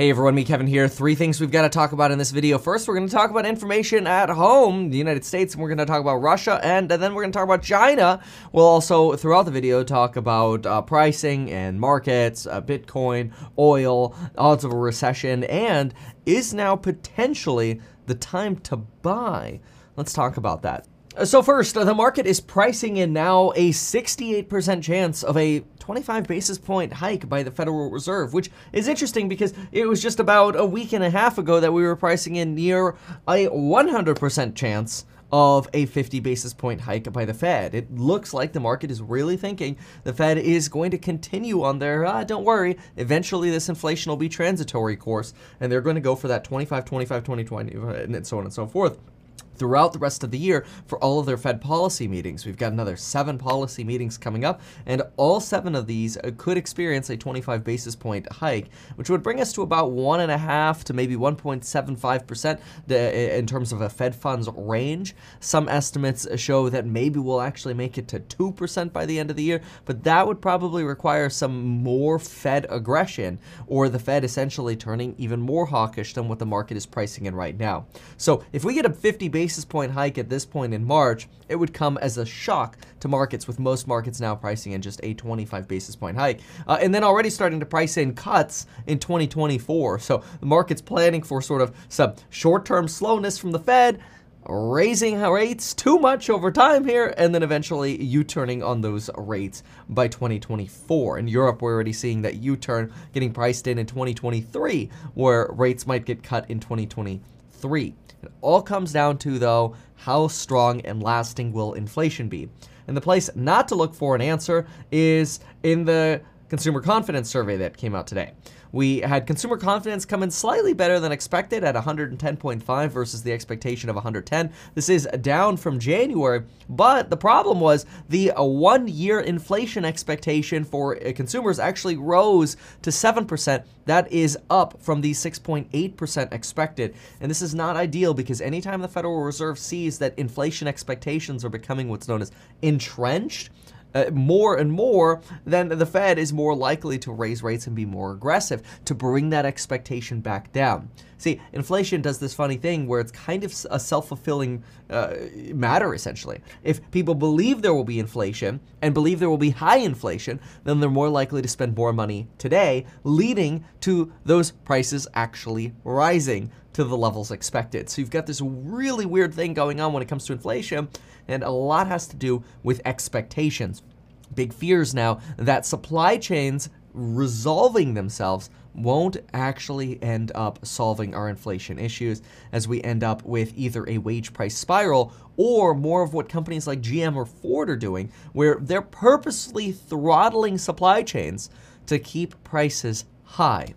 Hey everyone, Meet Kevin here. Three things we've got to talk about in this video. First, we're going to talk about information at home, the United States, and we're going to talk about Russia, and then we're going to talk about China. We'll also, throughout the video, talk about uh, pricing and markets, uh, Bitcoin, oil, odds of a recession, and is now potentially the time to buy. Let's talk about that. So first, the market is pricing in now a 68% chance of a 25 basis point hike by the Federal Reserve, which is interesting because it was just about a week and a half ago that we were pricing in near a 100% chance of a 50 basis point hike by the Fed. It looks like the market is really thinking the Fed is going to continue on their, ah, don't worry, eventually this inflation will be transitory course, and they're going to go for that 25, 25, 20, 20, and so on and so forth throughout the rest of the year for all of their Fed policy meetings. We've got another seven policy meetings coming up, and all seven of these uh, could experience a 25 basis point hike, which would bring us to about one and a half to maybe 1.75% in terms of a Fed funds range. Some estimates show that maybe we'll actually make it to 2% by the end of the year, but that would probably require some more Fed aggression, or the Fed essentially turning even more hawkish than what the market is pricing in right now. So if we get a 50 basis point hike at this point in March, it would come as a shock to markets, with most markets now pricing in just a 25 basis point hike. Uh, and then already starting to price in cuts in 2024. So the market's planning for sort of some short term slowness from the Fed raising rates too much over time here, and then eventually U-turning on those rates by 2024. In Europe, we're already seeing that U-turn getting priced in in 2023, where rates might get cut in 2023. It all comes down to, though, how strong and lasting will inflation be? And the place not to look for an answer is in the consumer confidence survey that came out today. We had consumer confidence come in slightly better than expected at 110.5 versus the expectation of 110. This is down from January, but the problem was the uh, one year inflation expectation for uh, consumers actually rose to 7%. That is up from the 6.8% expected. And this is not ideal because anytime the Federal Reserve sees that inflation expectations are becoming what's known as entrenched, uh, more and more, then the Fed is more likely to raise rates and be more aggressive to bring that expectation back down. See, inflation does this funny thing where it's kind of a self fulfilling uh, matter, essentially. If people believe there will be inflation and believe there will be high inflation, then they're more likely to spend more money today, leading to those prices actually rising to the levels expected. So you've got this really weird thing going on when it comes to inflation, and a lot has to do with expectations. Big fears now that supply chains resolving themselves won't actually end up solving our inflation issues as we end up with either a wage price spiral or more of what companies like GM or Ford are doing, where they're purposely throttling supply chains to keep prices high.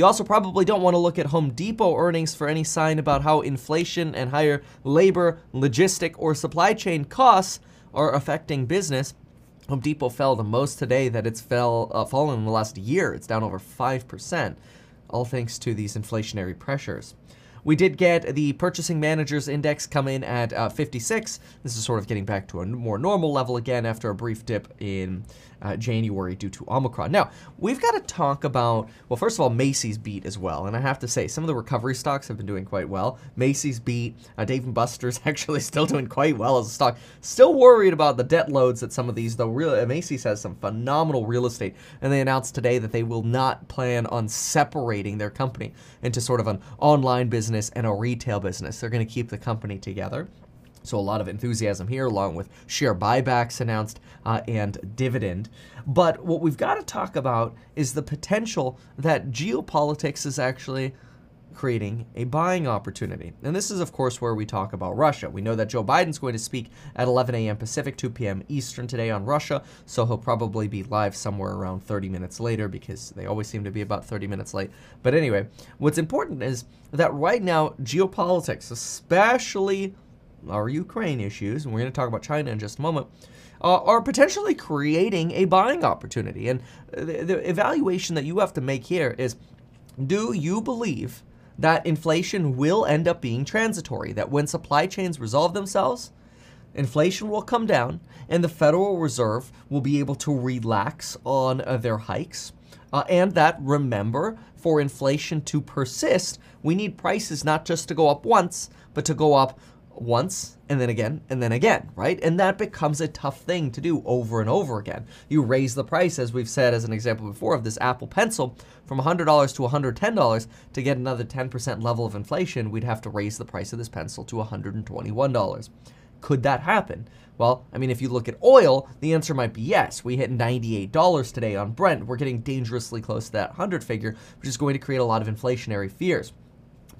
You also probably don't want to look at Home Depot earnings for any sign about how inflation and higher labor, logistic, or supply chain costs are affecting business. Home Depot fell the most today that it's fell uh, fallen in the last year. It's down over 5%, all thanks to these inflationary pressures. We did get the purchasing managers index come in at uh, 56. This is sort of getting back to a more normal level again after a brief dip in uh, January due to Omicron. Now, we've got to talk about, well, first of all, Macy's beat as well. And I have to say, some of the recovery stocks have been doing quite well. Macy's beat, uh, Dave & Buster's actually still doing quite well as a stock. Still worried about the debt loads that some of these, though, really, Macy's has some phenomenal real estate. And they announced today that they will not plan on separating their company into sort of an online business and a retail business. They're going to keep the company together. So a lot of enthusiasm here, along with share buybacks announced uh, and dividend. But what we've got to talk about is the potential that geopolitics is actually creating a buying opportunity. And this is, of course, where we talk about Russia. We know that Joe Biden's going to speak at 11 a.m. Pacific, 2 p.m. Eastern today on Russia, so he'll probably be live somewhere around 30 minutes later because they always seem to be about 30 minutes late. But anyway, what's important is that right now, geopolitics, especially our Ukraine issues, and we're going to talk about China in just a moment, uh, are potentially creating a buying opportunity. And the, the evaluation that you have to make here is do you believe that inflation will end up being transitory, that when supply chains resolve themselves, inflation will come down and the Federal Reserve will be able to relax on uh, their hikes? Uh, and that, remember, for inflation to persist, we need prices not just to go up once, but to go up once and then again and then again, right? And that becomes a tough thing to do over and over again. You raise the price, as we've said as an example before, of this Apple Pencil from $100 to $110 to get another 10% level of inflation, we'd have to raise the price of this pencil to $121. Could that happen? Well, I mean, if you look at oil, the answer might be yes. We hit $98 today on Brent. We're getting dangerously close to that 100 figure, which is going to create a lot of inflationary fears.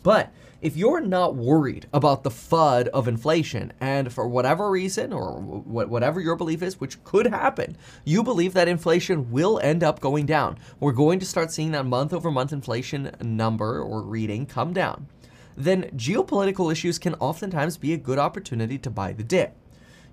But if you're not worried about the FUD of inflation, and for whatever reason, or whatever your belief is, which could happen, you believe that inflation will end up going down. We're going to start seeing that month over month inflation number or reading come down. Then geopolitical issues can oftentimes be a good opportunity to buy the dip.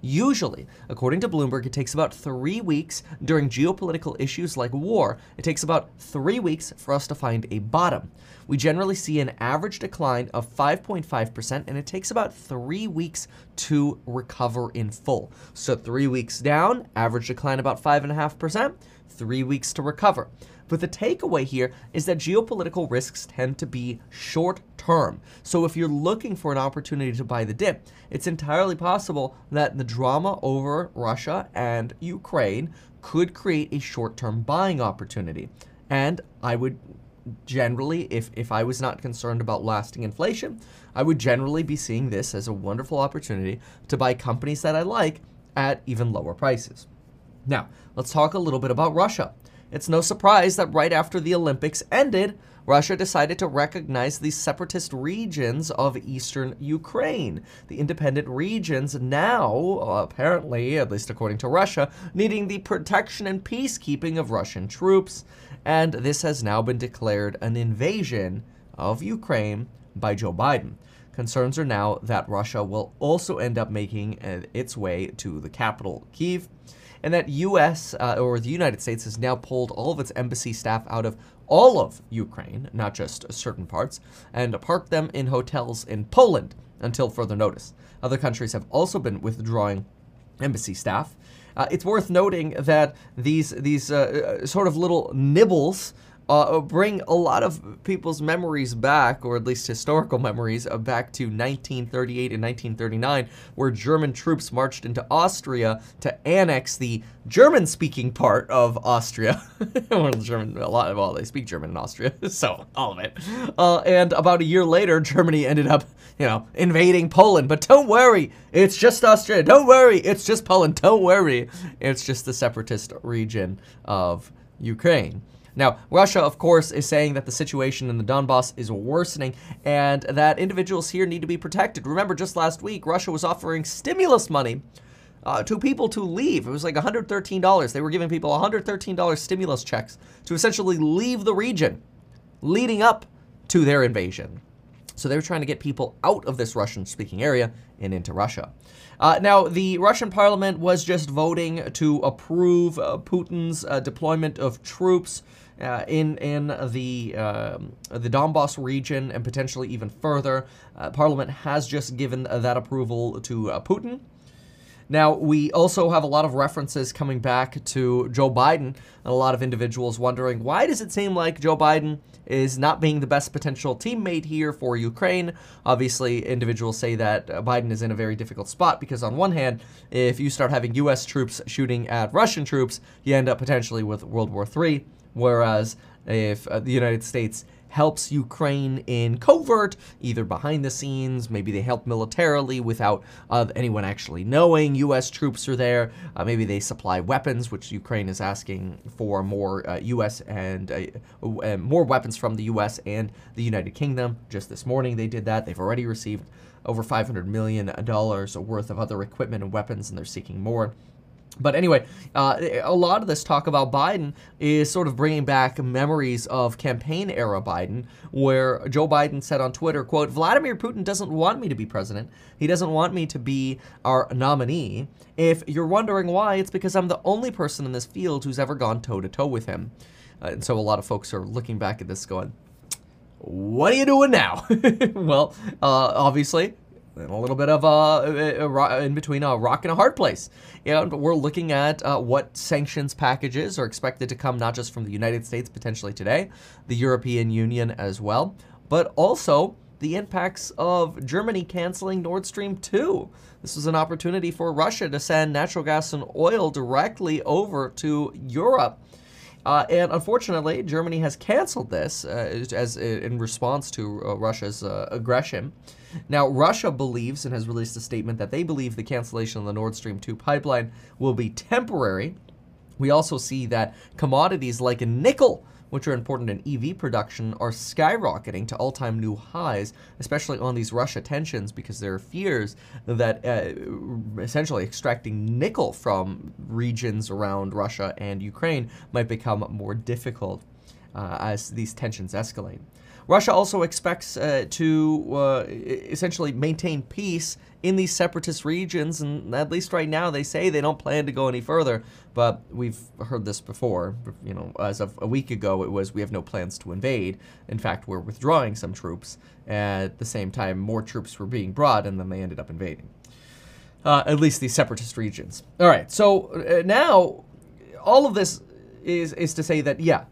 Usually, according to Bloomberg, it takes about three weeks during geopolitical issues like war. It takes about three weeks for us to find a bottom. We generally see an average decline of 5.5%, and it takes about three weeks to recover in full. So, three weeks down, average decline about 5.5%, three weeks to recover. But the takeaway here is that geopolitical risks tend to be short term. So if you're looking for an opportunity to buy the dip, it's entirely possible that the drama over Russia and Ukraine could create a short term buying opportunity. And I would generally, if, if I was not concerned about lasting inflation, I would generally be seeing this as a wonderful opportunity to buy companies that I like at even lower prices. Now, let's talk a little bit about Russia. It's no surprise that right after the Olympics ended, Russia decided to recognize the separatist regions of eastern Ukraine. The independent regions now, apparently, at least according to Russia, needing the protection and peacekeeping of Russian troops. And this has now been declared an invasion of Ukraine by Joe Biden. Concerns are now that Russia will also end up making its way to the capital, Kiev and that U.S. Uh, or the United States has now pulled all of its embassy staff out of all of Ukraine, not just certain parts, and parked them in hotels in Poland until further notice. Other countries have also been withdrawing embassy staff. Uh, it's worth noting that these these uh, uh sort of little nibbles uh, bring a lot of people's memories back, or at least historical memories, uh, back to 1938 and 1939, where German troops marched into Austria to annex the German-speaking part of Austria. well, German, a lot. Of well, they speak German in Austria, so all of it. Uh, and about a year later, Germany ended up, you know, invading Poland. But don't worry, it's just Austria. Don't worry, it's just Poland. Don't worry, it's just the separatist region of Ukraine. Now, Russia, of course, is saying that the situation in the Donbass is worsening and that individuals here need to be protected. Remember, just last week, Russia was offering stimulus money uh, to people to leave. It was like $113. They were giving people $113 stimulus checks to essentially leave the region leading up to their invasion. So they were trying to get people out of this Russian speaking area and into Russia. Uh, now, the Russian parliament was just voting to approve uh, Putin's uh, deployment of troops uh, in in the uh, the Donbass region and potentially even further. Uh, Parliament has just given that approval to uh, Putin. Now, we also have a lot of references coming back to Joe Biden, and a lot of individuals wondering why does it seem like Joe Biden is not being the best potential teammate here for Ukraine? Obviously, individuals say that Biden is in a very difficult spot because, on one hand, if you start having U.S. troops shooting at Russian troops, you end up potentially with World War III. Whereas if uh, the United States helps Ukraine in covert, either behind the scenes, maybe they help militarily without uh, anyone actually knowing U.S. troops are there. Uh, maybe they supply weapons, which Ukraine is asking for more uh, U.S. and uh, more weapons from the U.S. and the United Kingdom. Just this morning they did that. They've already received over $500 million worth of other equipment and weapons, and they're seeking more. But anyway, uh, a lot of this talk about Biden is sort of bringing back memories of campaign era Biden, where Joe Biden said on Twitter, quote, Vladimir Putin doesn't want me to be president. He doesn't want me to be our nominee. If you're wondering why, it's because I'm the only person in this field who's ever gone toe to toe with him. Uh, and so a lot of folks are looking back at this going, what are you doing now? well, uh, obviously, in a little bit of a, a, a, in between a rock and a hard place. And we're looking at uh, what sanctions packages are expected to come not just from the United States potentially today, the European Union as well, but also the impacts of Germany canceling Nord Stream 2. This was an opportunity for Russia to send natural gas and oil directly over to Europe. Uh, and unfortunately, Germany has canceled this uh, as in response to uh, Russia's uh, aggression. Now, Russia believes and has released a statement that they believe the cancellation of the Nord Stream 2 pipeline will be temporary. We also see that commodities like nickel which are important in EV production, are skyrocketing to all time new highs, especially on these Russia tensions, because there are fears that uh, essentially extracting nickel from regions around Russia and Ukraine might become more difficult uh, as these tensions escalate. Russia also expects uh, to uh, essentially maintain peace in these separatist regions, and at least right now they say they don't plan to go any further. But we've heard this before. You know, as of a week ago, it was we have no plans to invade. In fact, we're withdrawing some troops. At the same time, more troops were being brought, and then they ended up invading. Uh, at least these separatist regions. All right, so uh, now all of this is is to say that yeah,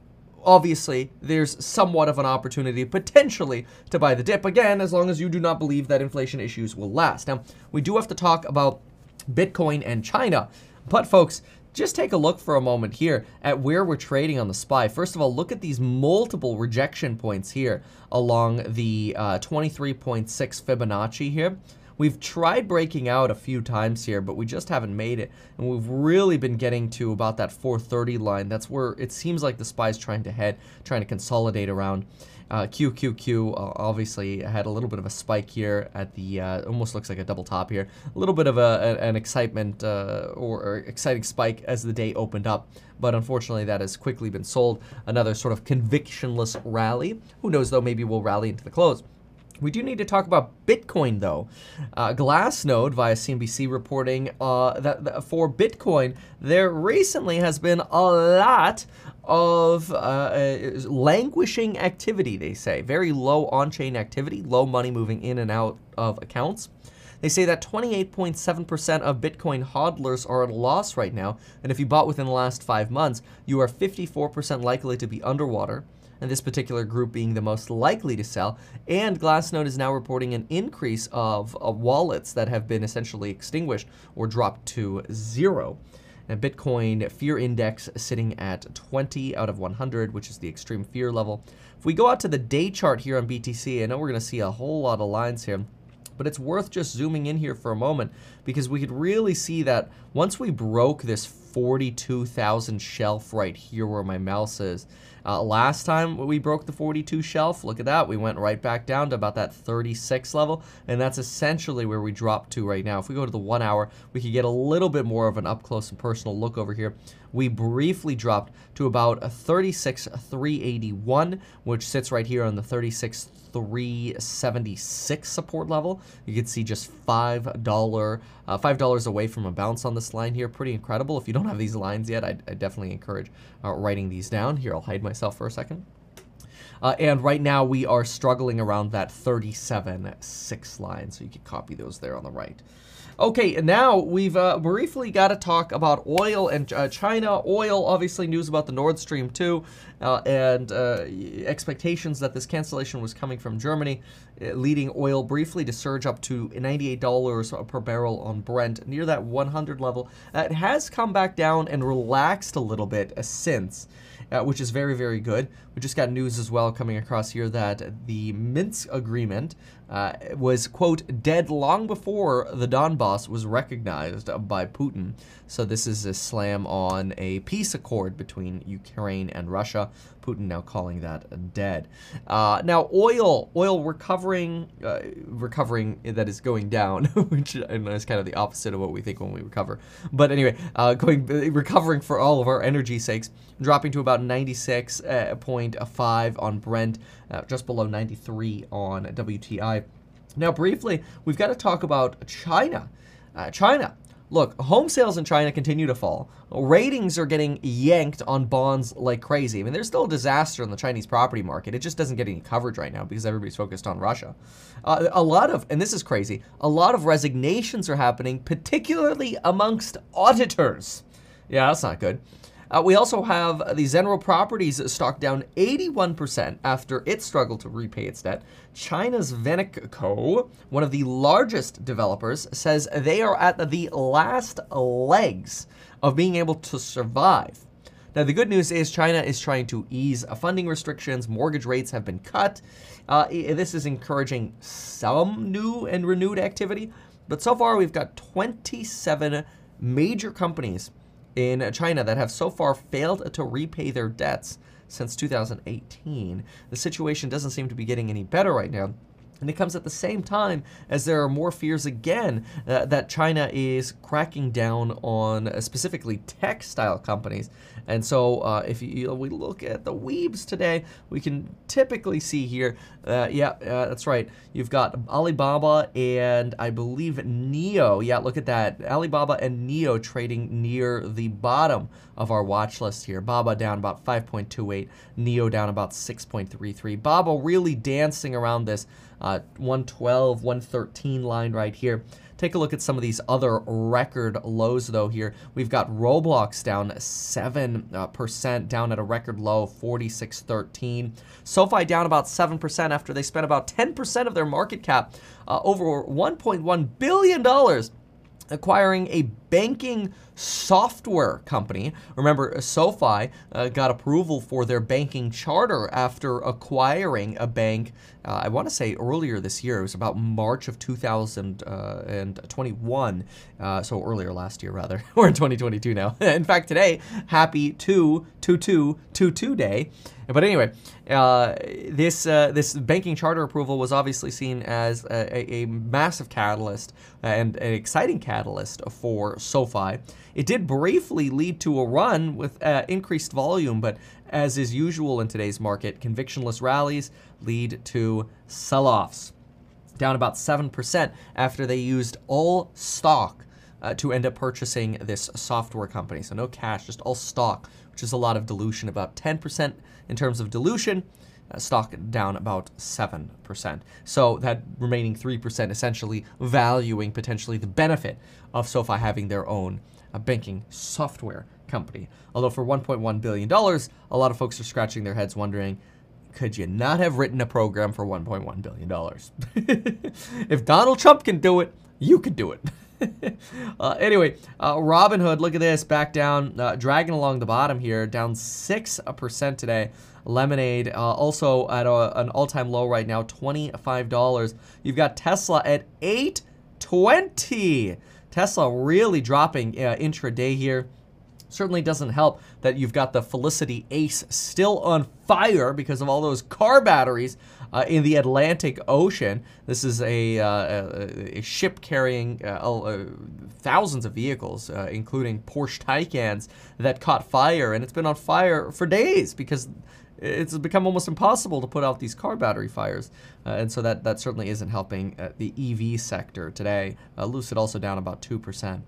obviously there's somewhat of an opportunity potentially to buy the dip again as long as you do not believe that inflation issues will last. Now, we do have to talk about Bitcoin and China, but folks, just take a look for a moment here at where we're trading on the SPY. First of all, look at these multiple rejection points here along the uh, 23.6 Fibonacci here. We've tried breaking out a few times here, but we just haven't made it. And we've really been getting to about that 430 line. That's where it seems like the SPY's trying to head, trying to consolidate around. Uh, QQQ uh, obviously had a little bit of a spike here at the, uh, almost looks like a double top here. A little bit of a, an excitement uh, or, or, exciting spike as the day opened up, but unfortunately that has quickly been sold. Another sort of convictionless rally. Who knows though, maybe we'll rally into the close. We do need to talk about Bitcoin, though. Uh, Glassnode, via CNBC, reporting uh, that, that, for Bitcoin, there recently has been a lot of uh, uh languishing activity, they say. Very low on chain activity, low money moving in and out of accounts. They say that 28.7% of Bitcoin hodlers are at a loss right now, and if you bought within the last five months, you are 54% likely to be underwater and this particular group being the most likely to sell. And Glassnode is now reporting an increase of, of wallets that have been essentially extinguished or dropped to zero. And Bitcoin fear index sitting at 20 out of 100, which is the extreme fear level. If we go out to the day chart here on BTC, I know we're going to see a whole lot of lines here but it's worth just zooming in here for a moment because we could really see that once we broke this 42,000 shelf right here where my mouse is, uh, last time we broke the 42 shelf, look at that, we went right back down to about that 36 level, and that's essentially where we dropped to right now. If we go to the one hour, we could get a little bit more of an up close and personal look over here. We briefly dropped to about a 36,381, which sits right here on the 36,376 support level. You can see just $5, uh, $5 away from a bounce on this line here. Pretty incredible. If you don't have these lines yet, I, I definitely encourage uh, writing these down. Here, I'll hide myself for a second. Uh, and right now we are struggling around that 37.6 line, so you can copy those there on the right. Okay, now we've uh, briefly got to talk about oil and uh, China. Oil, obviously, news about the Nord Stream 2 uh, and uh, expectations that this cancellation was coming from Germany, uh, leading oil briefly to surge up to $98 per barrel on Brent, near that 100 level. it has come back down and relaxed a little bit since uh, which is very, very good. We just got news as well coming across here that the Minsk agreement uh, was, quote, dead long before the Donbass was recognized by Putin. So this is a slam on a peace accord between Ukraine and Russia. Putin now calling that dead. Uh, now, oil, oil recovering, uh, recovering that is going down, which is kind of the opposite of what we think when we recover. But anyway, uh, going recovering for all of our energy sakes, dropping to about 96.5 on Brent, uh, just below 93 on WTI. Now, briefly, we've got to talk about China. Uh, China look, home sales in China continue to fall. Ratings are getting yanked on bonds like crazy. I mean, there's still a disaster in the Chinese property market. It just doesn't get any coverage right now because everybody's focused on Russia. Uh, a lot of, and this is crazy, a lot of resignations are happening, particularly amongst auditors. Yeah, that's not good. Uh, we also have the Zhenro Properties stock down 81% after it struggled to repay its debt. China's Venneco, one of the largest developers, says they are at the last legs of being able to survive. Now, the good news is China is trying to ease funding restrictions. Mortgage rates have been cut. Uh, this is encouraging some new and renewed activity. But so far, we've got 27 major companies in China that have so far failed to repay their debts since 2018. The situation doesn't seem to be getting any better right now. And it comes at the same time as there are more fears again uh, that China is cracking down on uh, specifically textile companies. And so uh, if you, we look at the weebs today, we can typically see here, uh, yeah, uh, that's right. You've got Alibaba and I believe NIO. Yeah, look at that. Alibaba and NIO trading near the bottom of our watch list here. Baba down about 5.28, NIO down about 6.33. Baba really dancing around this uh, 112, 113 line right here. Take a look at some of these other record lows though here. We've got Roblox down 7%, uh, down at a record low, 46.13. SoFi down about 7% after they spent about 10% of their market cap, uh, over $1.1 billion acquiring a banking software company. Remember, SoFi uh, got approval for their banking charter after acquiring a bank, uh, I want to say earlier this year. It was about March of 2021. Uh, so earlier last year, rather. We're in 2022 now. in fact, today, happy 2 2 2 2 2 day. But anyway, uh, this uh, this banking charter approval was obviously seen as a, a massive catalyst and an exciting catalyst for SoFi. It did briefly lead to a run with uh, increased volume, but as is usual in today's market, convictionless rallies lead to sell offs. Down about 7% after they used all stock uh, to end up purchasing this software company. So no cash, just all stock, which is a lot of dilution, about 10% in terms of dilution. Uh, stock down about 7%. So that remaining 3% essentially valuing potentially the benefit of SoFi having their own uh, banking software company. Although for $1.1 billion, a lot of folks are scratching their heads wondering, could you not have written a program for $1.1 billion? if Donald Trump can do it, you can do it. uh, anyway, uh, Robinhood, look at this, back down, uh, dragging along the bottom here, down 6% today. Lemonade, uh, also at a, an all-time low right now, $25. You've got Tesla at 820. Tesla really dropping uh, intraday here. Certainly doesn't help that you've got the Felicity Ace still on fire because of all those car batteries uh, in the Atlantic Ocean. This is a, uh, a, a ship carrying uh, uh thousands of vehicles, uh, including Porsche Taycans, that caught fire, and it's been on fire for days because it's become almost impossible to put out these car battery fires. Uh, and so that, that certainly isn't helping uh, the EV sector today. Uh, Lucid also down about 2%.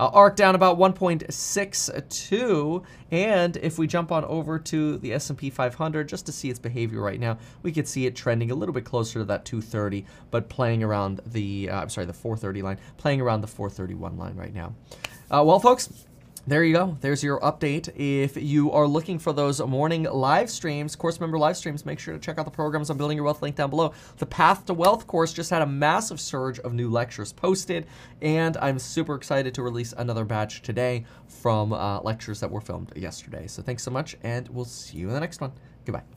Uh, ARK down about 1.62, and if we jump on over to the S&P 500 just to see its behavior right now, we could see it trending a little bit closer to that 230, but playing around the, uh, I'm sorry, the 430 line, playing around the 431 line right now. Uh, well, folks, there you go. There's your update. If you are looking for those morning live streams, course member live streams, make sure to check out the programs on Building Your Wealth link down below. The Path to Wealth course just had a massive surge of new lectures posted, and I'm super excited to release another batch today from uh, lectures that were filmed yesterday. So thanks so much, and we'll see you in the next one. Goodbye.